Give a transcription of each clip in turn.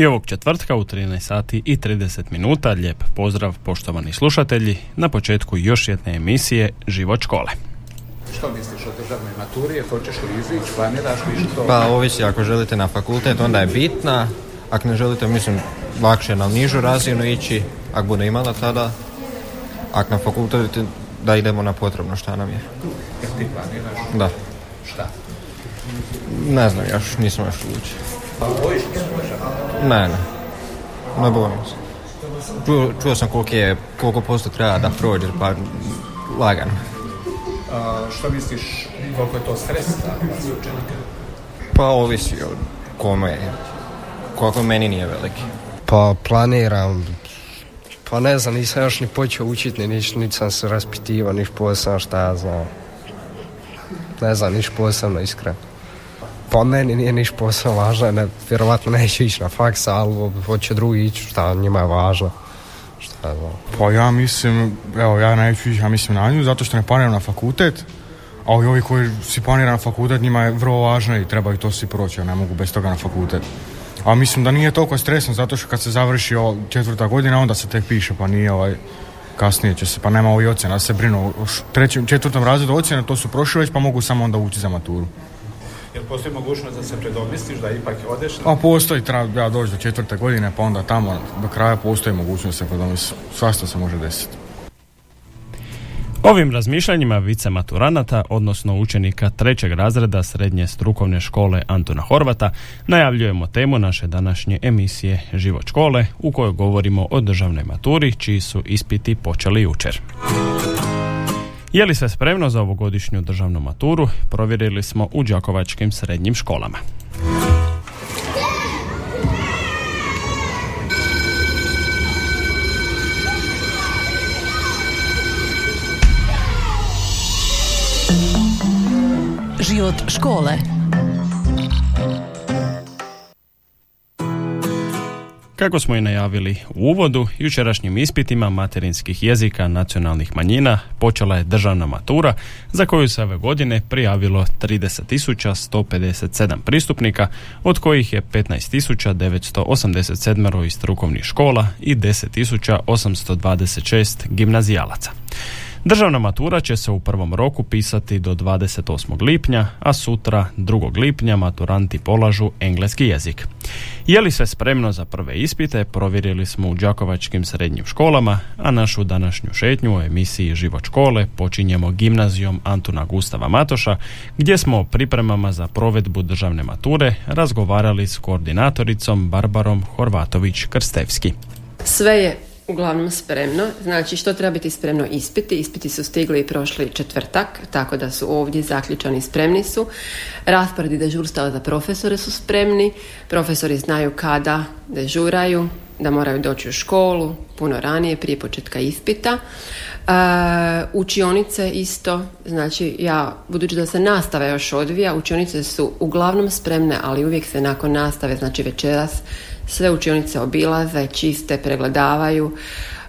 I ovog četvrtka u 13 sati i 30 minuta lijep pozdrav poštovani slušatelji na početku još jedne emisije Život škole. Što misliš o državnoj maturi? Hoćeš li izići? Planiraš li što? Pa ovisi ako želite na fakultet onda je bitna, ako ne želite mislim lakše na nižu razinu ići, ako bude imala tada, ako na fakultet da idemo na potrebno šta nam je. Ti planiraš? Da, Šta? ne znam, još nisam još odlučio. Pa? Ne, ne, ne bojim se. Čuo, čuo sam koliko je, koliko posto treba da prođe, pa lagano. A, što misliš koliko je to stres za vas učenika? Pa ovisi od kome je. Koliko meni nije veliki. Pa planiram, pa ne znam, nisam još ni počeo učiti, ni niš, niti sam se raspitivao, niš posebno šta ja znam. Ne znam, niš posebno iskreno. Pa meni nije niš posebno važno, ne, vjerovatno neću ići na faks, ali hoće drugi ići, šta njima je važno. Šta ja znam. Pa ja mislim, evo ja neću ići, ja mislim na nju, zato što ne planiram na fakultet, a ovi ovi koji si planira na fakultet, njima je vrlo važno i trebaju to svi proći, ja ne mogu bez toga na fakultet. A mislim da nije toliko stresno, zato što kad se završi o, četvrta godina, onda se tek piše, pa nije ovaj, kasnije će se, pa nema ovih ocjena, se brinu o trećem, četvrtom razredu ocjene, to su prošli već, pa mogu samo onda ući za maturu. Jel postoji mogućnost da se predomisliš, da ipak odeš na... A postoji, treba ja doći do četvrte godine, pa onda tamo do kraja postoji mogućnost se predomisli. Svašta se može desiti. Ovim razmišljanjima vice maturanata, odnosno učenika trećeg razreda srednje strukovne škole Antona Horvata, najavljujemo temu naše današnje emisije Život škole, u kojoj govorimo o državnoj maturi, čiji su ispiti počeli jučer. Je li sve spremno za ovogodišnju državnu maturu? Provjerili smo u đakovačkim srednjim školama. Život škole Kako smo i najavili u uvodu, jučerašnjim ispitima materinskih jezika nacionalnih manjina počela je državna matura za koju se ove godine prijavilo 30.157 pristupnika, od kojih je 15.987 iz strukovnih škola i 10.826 gimnazijalaca. Državna matura će se u prvom roku pisati do 28. lipnja, a sutra 2. lipnja maturanti polažu engleski jezik. Je li sve spremno za prve ispite, provjerili smo u đakovačkim srednjim školama, a našu današnju šetnju u emisiji Život škole počinjemo gimnazijom Antuna Gustava Matoša, gdje smo o pripremama za provedbu državne mature razgovarali s koordinatoricom Barbarom Horvatović-Krstevski. Sve je uglavnom spremno, znači što treba biti spremno ispiti. Ispiti su stigli i prošli četvrtak, tako da su ovdje zaključani spremni su. Rasporedi dežurstava za profesore su spremni, profesori znaju kada dežuraju, da moraju doći u školu puno ranije, prije početka ispita. E, učionice isto, znači ja, budući da se nastava još odvija, učionice su uglavnom spremne, ali uvijek se nakon nastave, znači večeras, sve učionice obilaze, čiste, pregledavaju.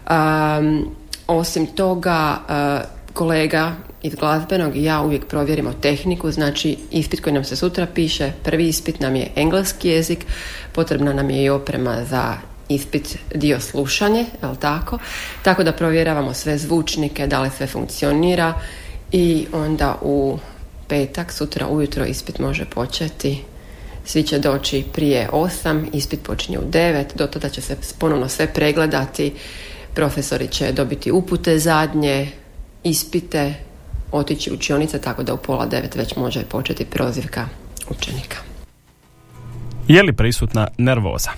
Um, osim toga, uh, kolega iz glazbenog i ja uvijek provjerimo tehniku, znači ispit koji nam se sutra piše, prvi ispit nam je engleski jezik, potrebna nam je i oprema za ispit dio slušanje, jel tako? Tako da provjeravamo sve zvučnike, da li sve funkcionira i onda u petak, sutra ujutro ispit može početi svi će doći prije 8, ispit počinje u 9, do tada će se ponovno sve pregledati, profesori će dobiti upute zadnje, ispite, otići u učionice, tako da u pola 9 već može početi prozivka učenika. Je li prisutna nervoza?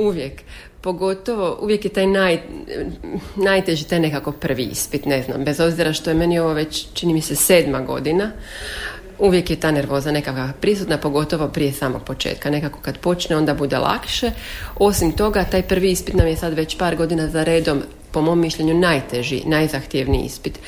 Uvijek. Pogotovo, uvijek je taj naj, najteži taj nekako prvi ispit, ne znam, bez obzira što je meni ovo već, čini mi se, sedma godina, uvijek je ta nervoza nekakva prisutna, pogotovo prije samog početka. Nekako kad počne, onda bude lakše. Osim toga, taj prvi ispit nam je sad već par godina za redom po mom mišljenju najteži, najzahtjevniji ispit.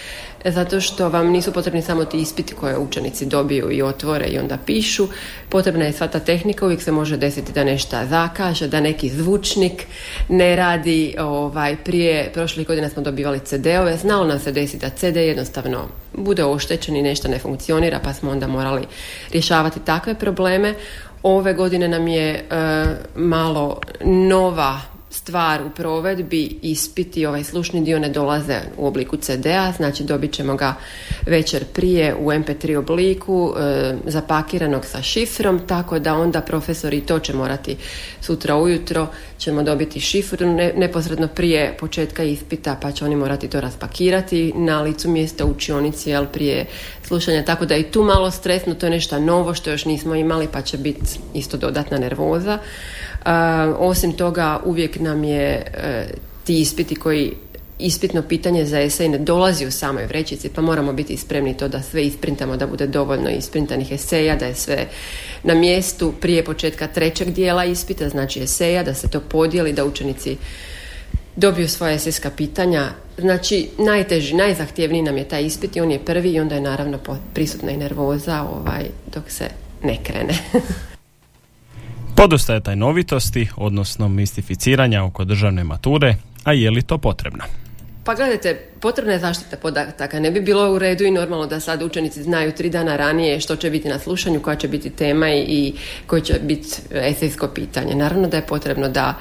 Zato što vam nisu potrebni samo ti ispiti koje učenici dobiju i otvore i onda pišu. Potrebna je sva ta tehnika, uvijek se može desiti da nešto zakaže, da neki zvučnik ne radi. Ovaj, prije prošlih godina smo dobivali CD-ove, znalo nam se desiti da CD jednostavno bude oštećen i nešto ne funkcionira, pa smo onda morali rješavati takve probleme. Ove godine nam je e, malo nova stvar u provedbi ispiti, ovaj slušni dio ne dolaze u obliku CD-a, znači dobit ćemo ga večer prije u MP3 obliku, e, zapakiranog sa šifrom, tako da onda profesori to će morati sutra ujutro, ćemo dobiti šifru neposredno prije početka ispita, pa će oni morati to raspakirati na licu mjesta učionici, jel, prije slušanja, tako da i tu malo stresno, to je nešto novo što još nismo imali, pa će biti isto dodatna nervoza. Osim toga uvijek nam je e, ti ispiti koji ispitno pitanje za esej ne dolazi u samoj vrećici, pa moramo biti spremni to da sve isprintamo, da bude dovoljno isprintanih eseja, da je sve na mjestu prije početka trećeg dijela ispita, znači eseja, da se to podijeli, da učenici dobiju svoje esejska pitanja. Znači, najteži, najzahtjevniji nam je taj ispit i on je prvi i onda je naravno prisutna i nervoza ovaj, dok se ne krene. Podosta je tajnovitosti, odnosno mistificiranja oko državne mature, a je li to potrebno? Pa gledajte, potrebna je zaštita podataka. Ne bi bilo u redu i normalno da sad učenici znaju tri dana ranije što će biti na slušanju, koja će biti tema i koji će biti esejsko pitanje. Naravno da je potrebno da,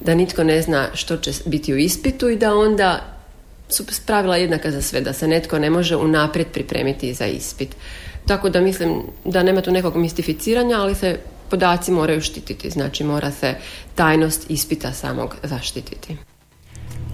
da nitko ne zna što će biti u ispitu i da onda su pravila jednaka za sve, da se netko ne može unaprijed pripremiti za ispit. Tako da mislim da nema tu nekog mistificiranja, ali se podaci moraju štititi, znači mora se tajnost ispita samog zaštititi.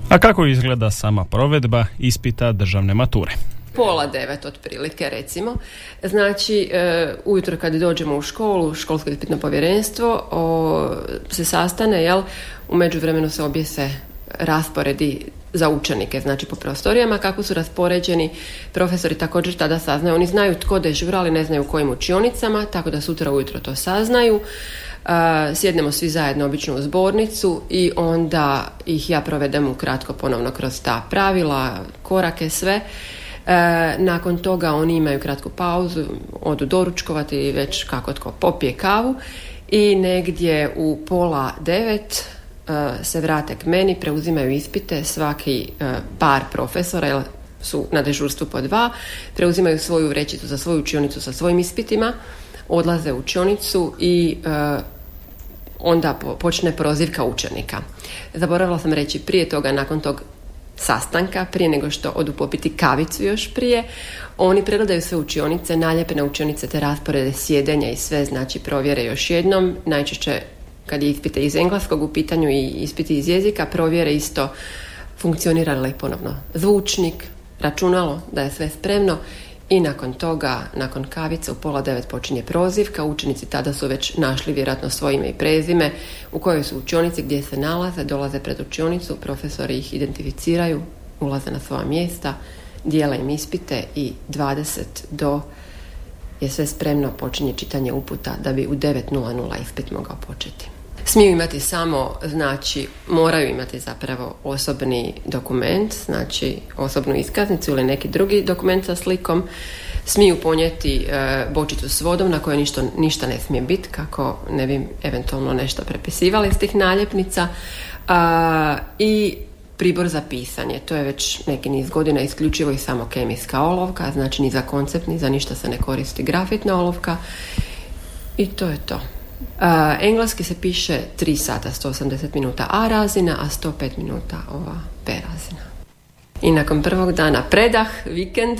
A kako izgleda sama provedba ispita državne mature? Pola devet otprilike recimo. Znači, e, ujutro kad dođemo u školu, školsko ispitno povjerenstvo o, se sastane, jel, u međuvremenu se objese rasporedi za učenike, znači po prostorijama, kako su raspoređeni profesori također tada saznaju. Oni znaju tko dežura, ali ne znaju u kojim učionicama, tako da sutra ujutro to saznaju. Uh, sjednemo svi zajedno obično u zbornicu i onda ih ja provedem ukratko ponovno kroz ta pravila, korake, sve. Uh, nakon toga oni imaju kratku pauzu, odu doručkovati već kako tko popije kavu i negdje u pola devet E, se vrate k meni, preuzimaju ispite, svaki e, par profesora, jer su na dežurstvu po dva, preuzimaju svoju vrećicu za svoju učionicu sa svojim ispitima, odlaze u učionicu i e, onda počne prozivka učenika. Zaboravila sam reći prije toga, nakon tog sastanka, prije nego što odu popiti kavicu još prije, oni pregledaju sve učionice, naljepe na učionice te rasporede sjedenja i sve, znači provjere još jednom, najčešće kad je ispite iz engleskog u pitanju i ispiti iz jezika, provjere isto funkcionira li ponovno zvučnik, računalo, da je sve spremno i nakon toga, nakon kavice u pola devet počinje prozivka, učenici tada su već našli vjerojatno svoje ime i prezime u kojoj su učionici gdje se nalaze, dolaze pred učionicu, profesori ih identificiraju, ulaze na svoja mjesta, dijela im ispite i 20 do je sve spremno, počinje čitanje uputa da bi u 9.00 ispit mogao početi. Smiju imati samo, znači moraju imati zapravo osobni dokument, znači osobnu iskaznicu ili neki drugi dokument sa slikom. Smiju ponijeti e, bočicu s vodom na kojoj ništa, ništa ne smije biti kako ne bi eventualno nešto prepisivali iz tih naljepnica. I pribor za pisanje. To je već neki niz godina isključivo i samo kemijska olovka, znači ni za koncept, ni za ništa se ne koristi grafitna olovka. I to je to. Engleski se piše 3 sata 180 minuta A razina, a 105 minuta ova B razina. I nakon prvog dana predah, vikend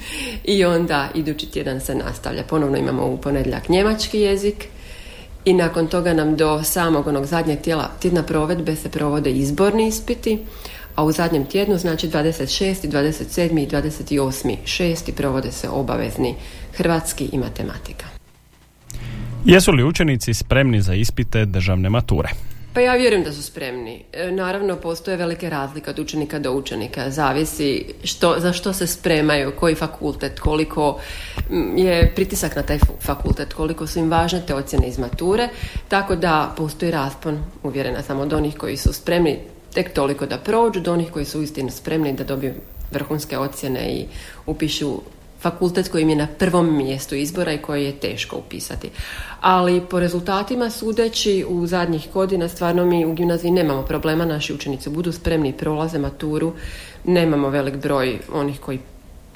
i onda idući tjedan se nastavlja. Ponovno imamo u ponedjeljak njemački jezik, i nakon toga nam do samog onog zadnjeg tijela, tjedna provedbe se provode izborni ispiti, a u zadnjem tjednu, znači 26. 27. i 28. 6. provode se obavezni hrvatski i matematika. Jesu li učenici spremni za ispite državne mature? Pa ja vjerujem da su spremni. E, naravno, postoje velike razlike od učenika do učenika. Zavisi što, za što se spremaju, koji fakultet, koliko je pritisak na taj fakultet, koliko su im važne te ocjene iz mature. Tako da postoji raspon, uvjerena sam, od onih koji su spremni tek toliko da prođu do onih koji su uistinu spremni da dobiju vrhunske ocjene i upišu fakultet koji im je na prvom mjestu izbora i koji je teško upisati. Ali po rezultatima sudeći u zadnjih godina stvarno mi u gimnaziji nemamo problema, naši učenici budu spremni prolaze maturu, nemamo velik broj onih koji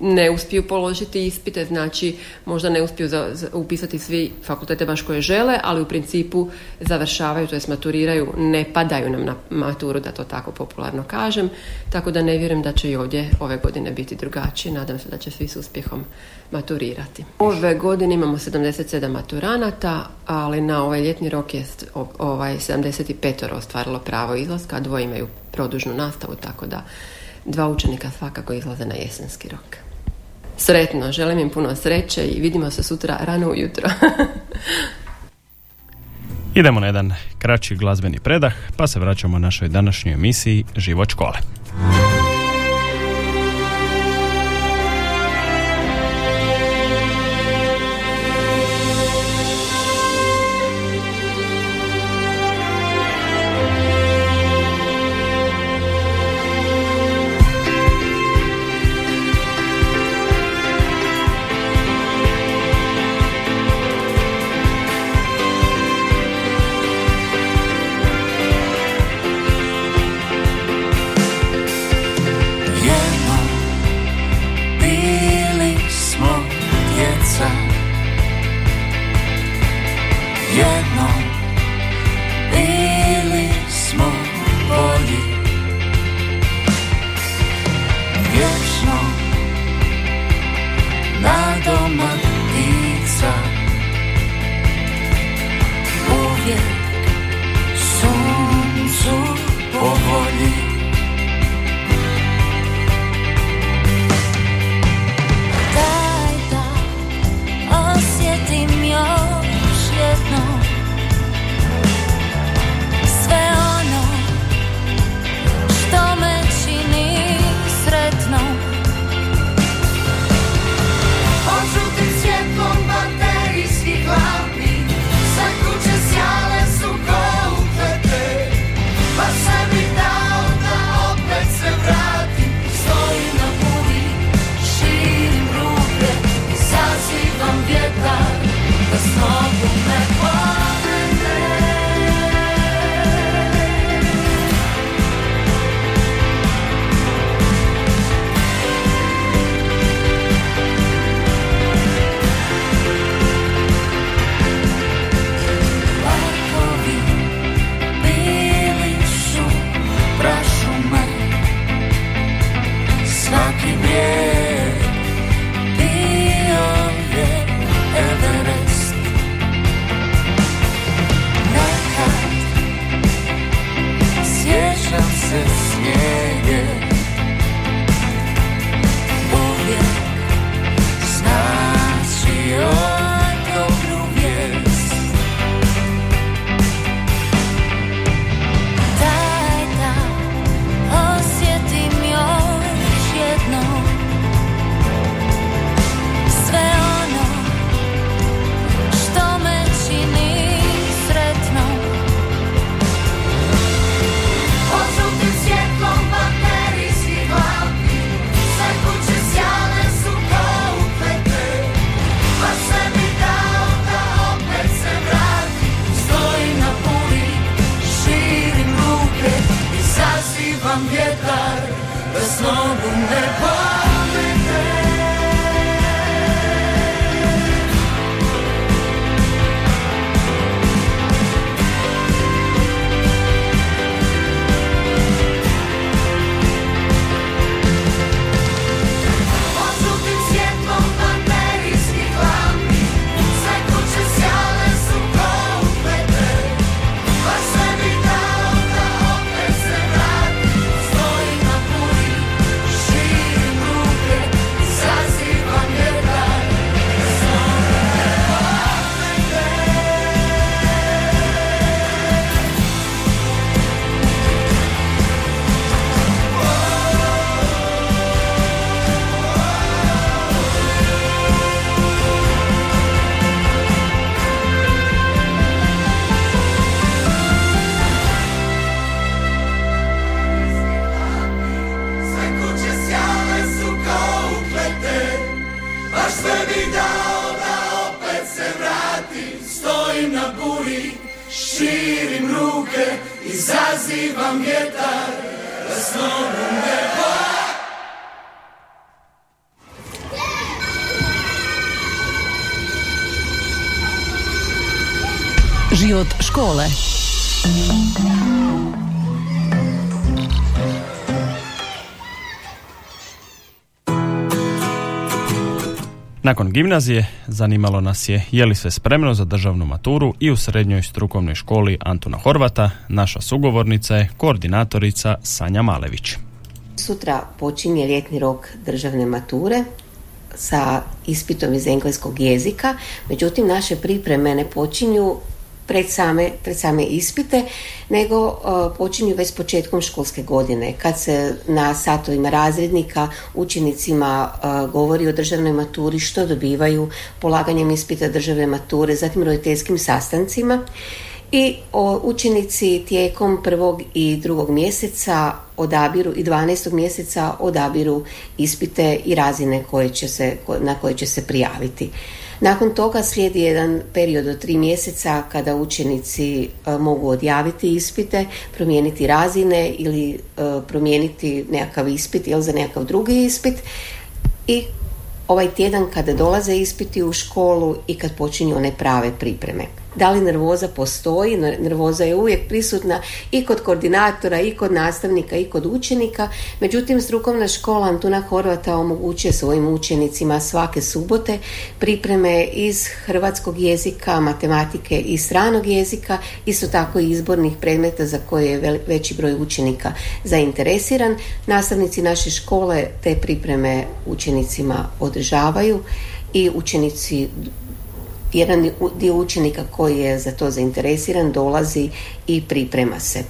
ne uspiju položiti ispite, znači možda ne uspiju za, upisati svi fakultete baš koje žele, ali u principu završavaju, to jest maturiraju, ne padaju nam na maturu, da to tako popularno kažem, tako da ne vjerujem da će i ovdje ove godine biti drugačije, nadam se da će svi s uspjehom maturirati. Ove godine imamo 77 maturanata, ali na ovaj ljetni rok je ovaj 75 ostvarilo pravo izlaska, a dvoje imaju produžnu nastavu, tako da dva učenika svakako izlaze na jesenski rok sretno, želim im puno sreće i vidimo se sutra rano ujutro. Idemo na jedan kraći glazbeni predah, pa se vraćamo našoj današnjoj emisiji Život škole. Nakon gimnazije zanimalo nas je je li sve spremno za državnu maturu i u srednjoj strukovnoj školi Antuna Horvata. Naša sugovornica je koordinatorica Sanja Malević. Sutra počinje ljetni rok državne mature sa ispitom iz engleskog jezika, međutim naše pripreme ne počinju pred same, pred same ispite, nego uh, počinju već početkom školske godine, kad se na satovima razrednika učenicima uh, govori o državnoj maturi, što dobivaju polaganjem ispita državne mature, zatim roditeljskim sastancima i učenici tijekom prvog i drugog mjeseca odabiru i 12. mjeseca odabiru ispite i razine koje će se, na koje će se prijaviti. Nakon toga slijedi jedan period od tri mjeseca kada učenici e, mogu odjaviti ispite, promijeniti razine ili e, promijeniti nekakav ispit ili za nekakav drugi ispit. I ovaj tjedan kada dolaze ispiti u školu i kad počinju one prave pripreme da li nervoza postoji, nervoza je uvijek prisutna i kod koordinatora i kod nastavnika i kod učenika, međutim strukovna škola Antuna Horvata omogućuje svojim učenicima svake subote pripreme iz hrvatskog jezika, matematike i stranog jezika, isto tako i izbornih predmeta za koje je veći broj učenika zainteresiran. Nastavnici naše škole te pripreme učenicima održavaju i učenici jedan dio učenika koji je za to zainteresiran dolazi i priprema se.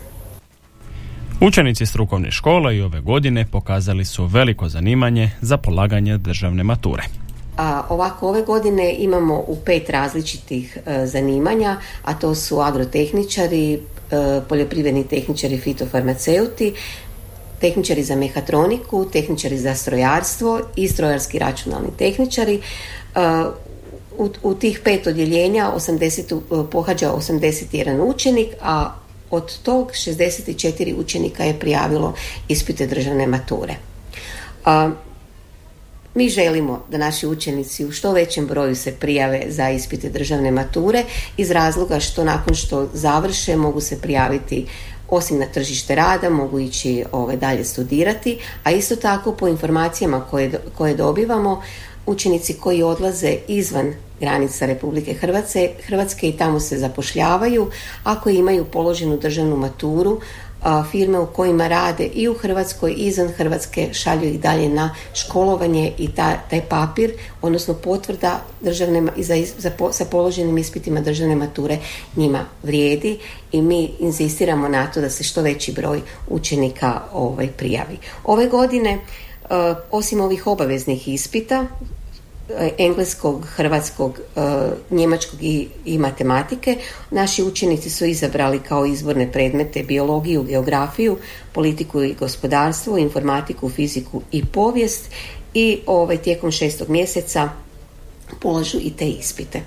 Učenici strukovne škole i ove godine pokazali su veliko zanimanje za polaganje državne mature. A ovako ove godine imamo u pet različitih e, zanimanja, a to su agrotehničari, e, poljoprivredni tehničari, fitofarmaceuti, tehničari za mehatroniku, tehničari za strojarstvo i strojarski računalni tehničari. E, u, u tih pet odjeljenja 80, e, pohađa 81 učenik, a od tog 64 učenika je prijavilo ispite državne mature. A, mi želimo da naši učenici u što većem broju se prijave za ispite državne mature iz razloga što nakon što završe mogu se prijaviti osim na tržište rada mogu ići ovaj, dalje studirati, a isto tako po informacijama koje, koje dobivamo učenici koji odlaze izvan granica Republike Hrvatske, Hrvatske i tamo se zapošljavaju ako imaju položenu državnu maturu firme u kojima rade i u Hrvatskoj i izvan Hrvatske šalju ih dalje na školovanje i ta, taj papir, odnosno potvrda državne, za, za, sa položenim ispitima državne mature njima vrijedi i mi insistiramo na to da se što veći broj učenika ovaj, prijavi. Ove godine osim ovih obaveznih ispita engleskog, hrvatskog, e, njemačkog i, i matematike. Naši učenici su izabrali kao izborne predmete biologiju, geografiju, politiku i gospodarstvo, informatiku, fiziku i povijest i ovaj, tijekom šestog mjeseca polažu i te ispite.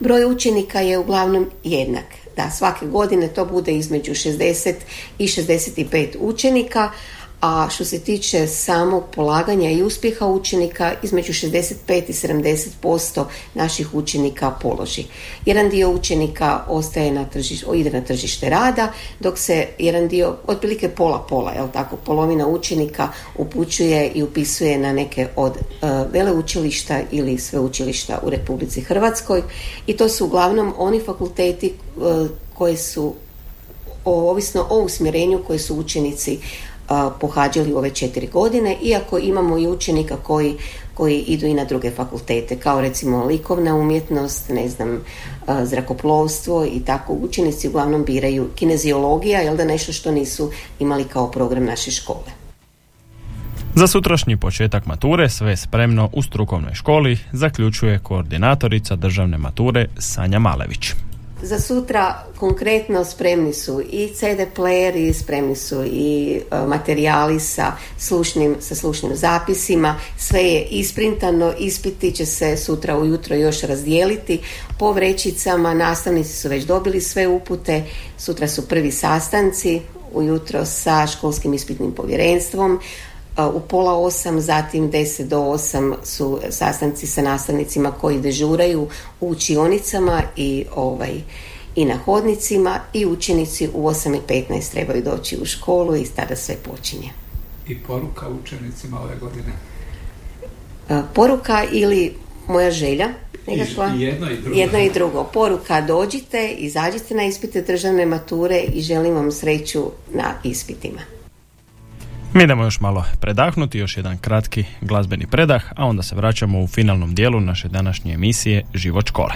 Broj učenika je uglavnom jednak. Da, svake godine to bude između 60 i 65 učenika, a što se tiče samog polaganja i uspjeha učenika, između 65 i 70% naših učenika položi. Jedan dio učenika ostaje na tržište, ide na tržište rada, dok se jedan dio, otprilike pola pola, jel tako, polovina učenika upućuje i upisuje na neke od uh, veleučilišta ili sveučilišta u Republici Hrvatskoj i to su uglavnom oni fakulteti uh, koji su ovisno o usmjerenju koje su učenici pohađali ove četiri godine, iako imamo i učenika koji, koji idu i na druge fakultete, kao recimo likovna umjetnost, ne znam, zrakoplovstvo i tako učenici uglavnom biraju kineziologija, jel da nešto što nisu imali kao program naše škole. Za sutrašnji početak mature sve spremno u strukovnoj školi zaključuje koordinatorica državne mature Sanja Malević. Za sutra konkretno spremni su i CD playeri, spremni su i e, materijali sa slušnim, sa slušnim zapisima, sve je isprintano, ispiti će se sutra ujutro još razdijeliti. Po vrećicama, nastavnici su već dobili sve upute, sutra su prvi sastanci, ujutro sa školskim ispitnim povjerenstvom, u pola osam, zatim 10 do 8 su sastanci sa nastavnicima koji dežuraju u učionicama i ovaj i na hodnicima i učenici u 8 i 15 trebaju doći u školu i tada sve počinje. I poruka učenicima ove godine? Poruka ili moja želja nekakva. I jedno i drugo. Jedno i drugo. Poruka dođite, izađite na ispite državne mature i želim vam sreću na ispitima. Mi idemo još malo predahnuti, još jedan kratki glazbeni predah, a onda se vraćamo u finalnom dijelu naše današnje emisije Život škole.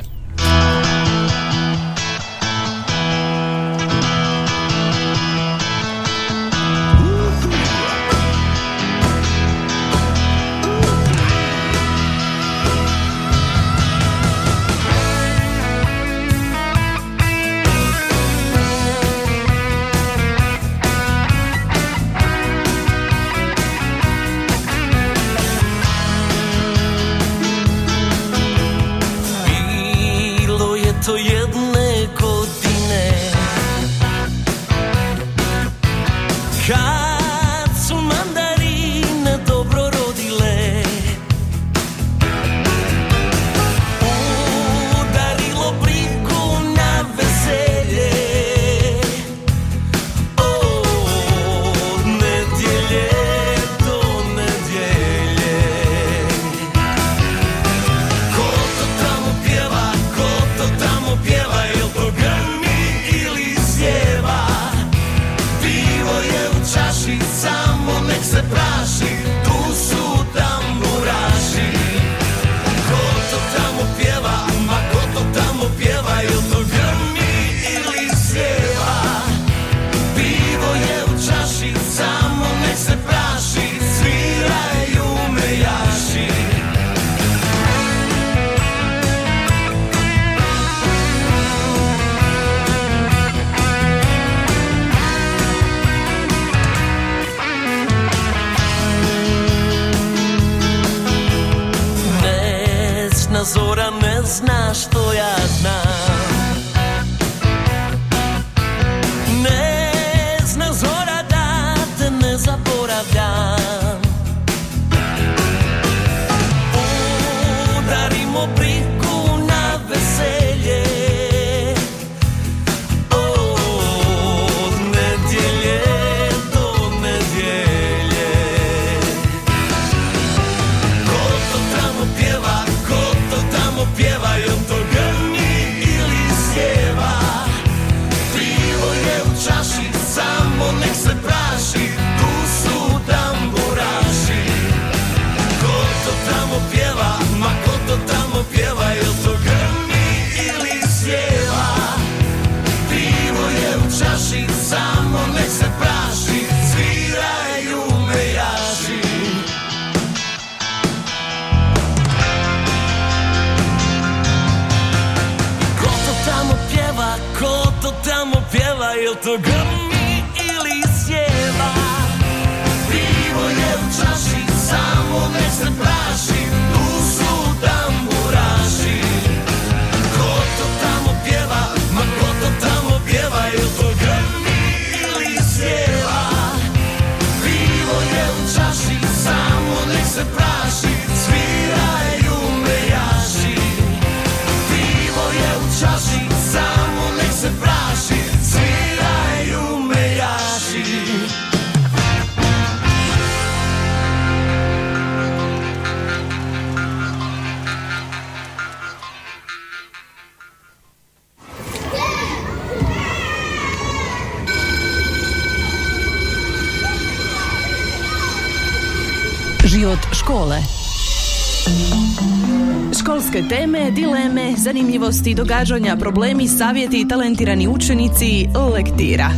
Školske teme, dileme, zanimljivosti, događanja, problemi, savjeti i talentirani učenici Lektira.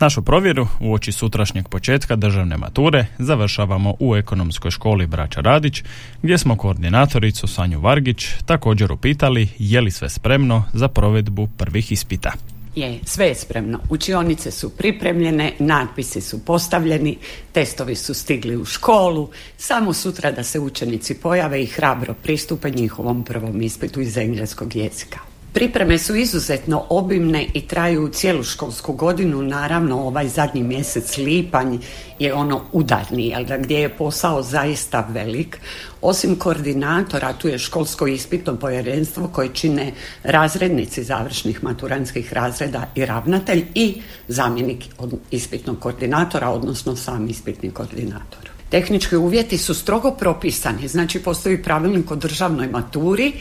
Našu provjeru u oči sutrašnjeg početka državne mature završavamo u ekonomskoj školi Braća Radić gdje smo koordinatoricu Sanju Vargić također upitali je li sve spremno za provedbu prvih ispita. Je, sve je spremno. Učionice su pripremljene, natpisi su postavljeni, testovi su stigli u školu, samo sutra da se učenici pojave i hrabro pristupe njihovom prvom ispitu iz engleskog jezika. Pripreme su izuzetno obimne i traju cijelu školsku godinu, naravno ovaj zadnji mjesec lipanj je ono udarni, jel da, gdje je posao zaista velik. Osim koordinatora, tu je školsko ispitno povjerenstvo koje čine razrednici završnih maturanskih razreda i ravnatelj i zamjenik ispitnog koordinatora, odnosno sam ispitni koordinator. Tehnički uvjeti su strogo propisani, znači postoji pravilnik o državnoj maturi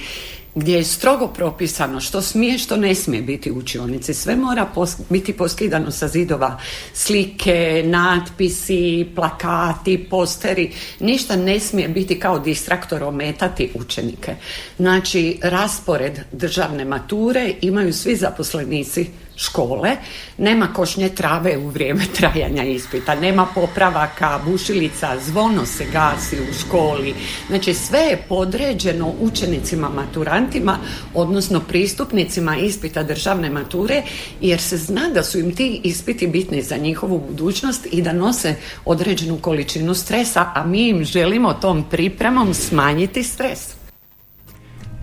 gdje je strogo propisano što smije, što ne smije biti u učionici. Sve mora biti poskidano sa zidova slike, natpisi, plakati, posteri. Ništa ne smije biti kao distraktor ometati učenike. Znači, raspored državne mature imaju svi zaposlenici škole, nema košnje trave u vrijeme trajanja ispita, nema popravaka, bušilica, zvono se gasi u školi. Znači sve je podređeno učenicima maturantima, odnosno pristupnicima ispita državne mature, jer se zna da su im ti ispiti bitni za njihovu budućnost i da nose određenu količinu stresa, a mi im želimo tom pripremom smanjiti stres.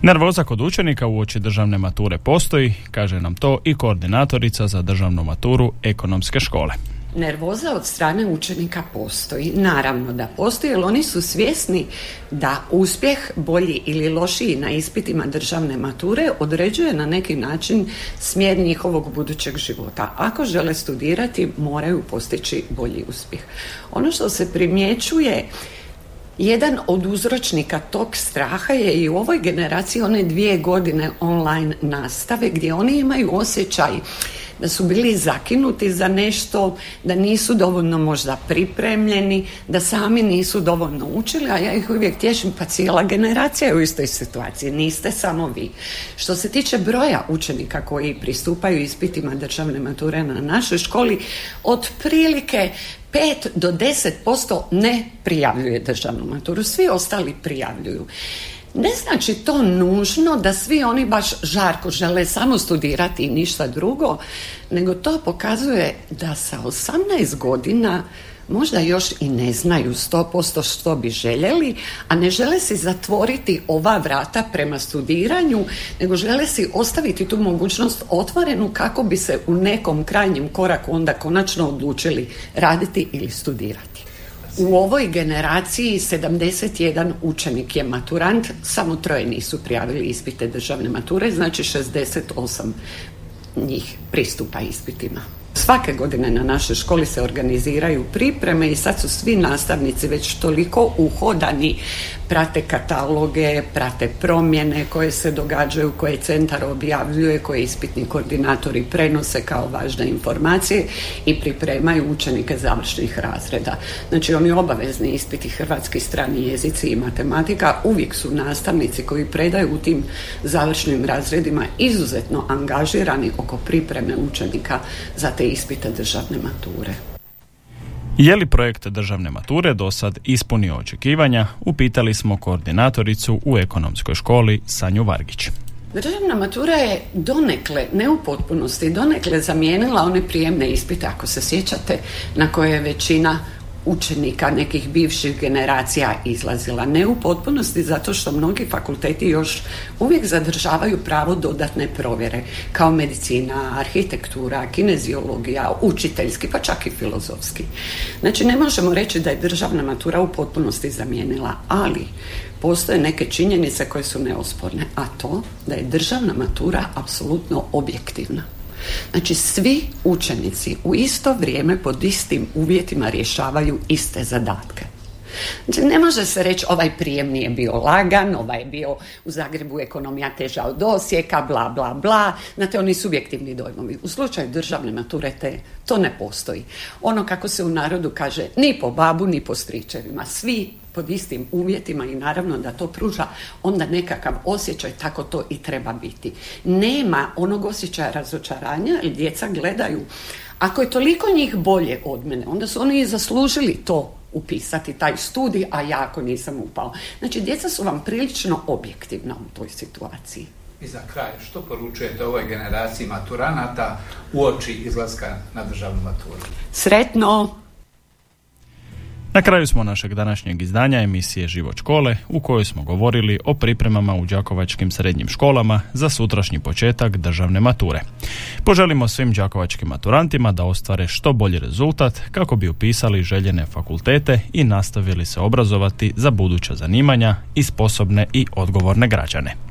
Nervoza kod učenika u oči državne mature postoji, kaže nam to i koordinatorica za državnu maturu ekonomske škole. Nervoza od strane učenika postoji. Naravno da postoji, jer oni su svjesni da uspjeh bolji ili lošiji na ispitima državne mature određuje na neki način smjer njihovog budućeg života. Ako žele studirati, moraju postići bolji uspjeh. Ono što se primjećuje jedan od uzročnika tog straha je i u ovoj generaciji one dvije godine online nastave gdje oni imaju osjećaj da su bili zakinuti za nešto, da nisu dovoljno možda pripremljeni, da sami nisu dovoljno učili, a ja ih uvijek tješim, pa cijela generacija je u istoj situaciji, niste samo vi. Što se tiče broja učenika koji pristupaju ispitima državne mature na našoj školi, otprilike 5 do 10% ne prijavljuje državnu maturu, svi ostali prijavljuju. Ne znači to nužno da svi oni baš žarko žele samo studirati i ništa drugo, nego to pokazuje da sa 18 godina možda još i ne znaju 100% što bi željeli, a ne žele si zatvoriti ova vrata prema studiranju, nego žele si ostaviti tu mogućnost otvorenu kako bi se u nekom krajnjem koraku onda konačno odlučili raditi ili studirati. U ovoj generaciji 71 učenik je maturant, samo troje nisu prijavili ispite državne mature, znači 68 njih pristupa ispitima. Svake godine na našoj školi se organiziraju pripreme i sad su svi nastavnici već toliko uhodani prate kataloge, prate promjene koje se događaju, koje centar objavljuje, koje ispitni koordinatori prenose kao važne informacije i pripremaju učenike završnih razreda. Znači oni obavezni ispiti hrvatski strani jezici i matematika uvijek su nastavnici koji predaju u tim završnim razredima izuzetno angažirani oko pripreme učenika za ispite državne mature. Je li projekt državne mature do sad ispunio očekivanja? Upitali smo koordinatoricu u ekonomskoj školi Sanju Vargić. Državna matura je donekle, ne u potpunosti, donekle zamijenila one prijemne ispite, ako se sjećate, na koje je većina učenika nekih bivših generacija izlazila. Ne u potpunosti zato što mnogi fakulteti još uvijek zadržavaju pravo dodatne provjere kao medicina, arhitektura, kineziologija, učiteljski pa čak i filozofski. Znači ne možemo reći da je državna matura u potpunosti zamijenila, ali postoje neke činjenice koje su neosporne, a to da je državna matura apsolutno objektivna. Znači svi učenici u isto vrijeme pod istim uvjetima rješavaju iste zadatke. Znači, ne može se reći ovaj prijem nije bio lagan, ovaj je bio u Zagrebu ekonomija teža od Osijeka, bla, bla, bla. Znate, oni subjektivni dojmovi. U slučaju državne mature te, to ne postoji. Ono kako se u narodu kaže, ni po babu, ni po stričevima. Svi pod istim uvjetima i naravno da to pruža onda nekakav osjećaj, tako to i treba biti. Nema onog osjećaja razočaranja jer djeca gledaju Ako je toliko njih bolje od mene, onda su oni i zaslužili to upisati taj studij, a ja ako nisam upao. Znači, djeca su vam prilično objektivna u toj situaciji. I za kraj, što poručujete ovoj generaciji maturanata u oči izlaska na državnu maturu? Sretno! Na kraju smo našeg današnjeg izdanja emisije Život škole u kojoj smo govorili o pripremama u đakovačkim srednjim školama za sutrašnji početak državne mature. Poželimo svim đakovačkim maturantima da ostvare što bolji rezultat kako bi upisali željene fakultete i nastavili se obrazovati za buduća zanimanja i sposobne i odgovorne građane.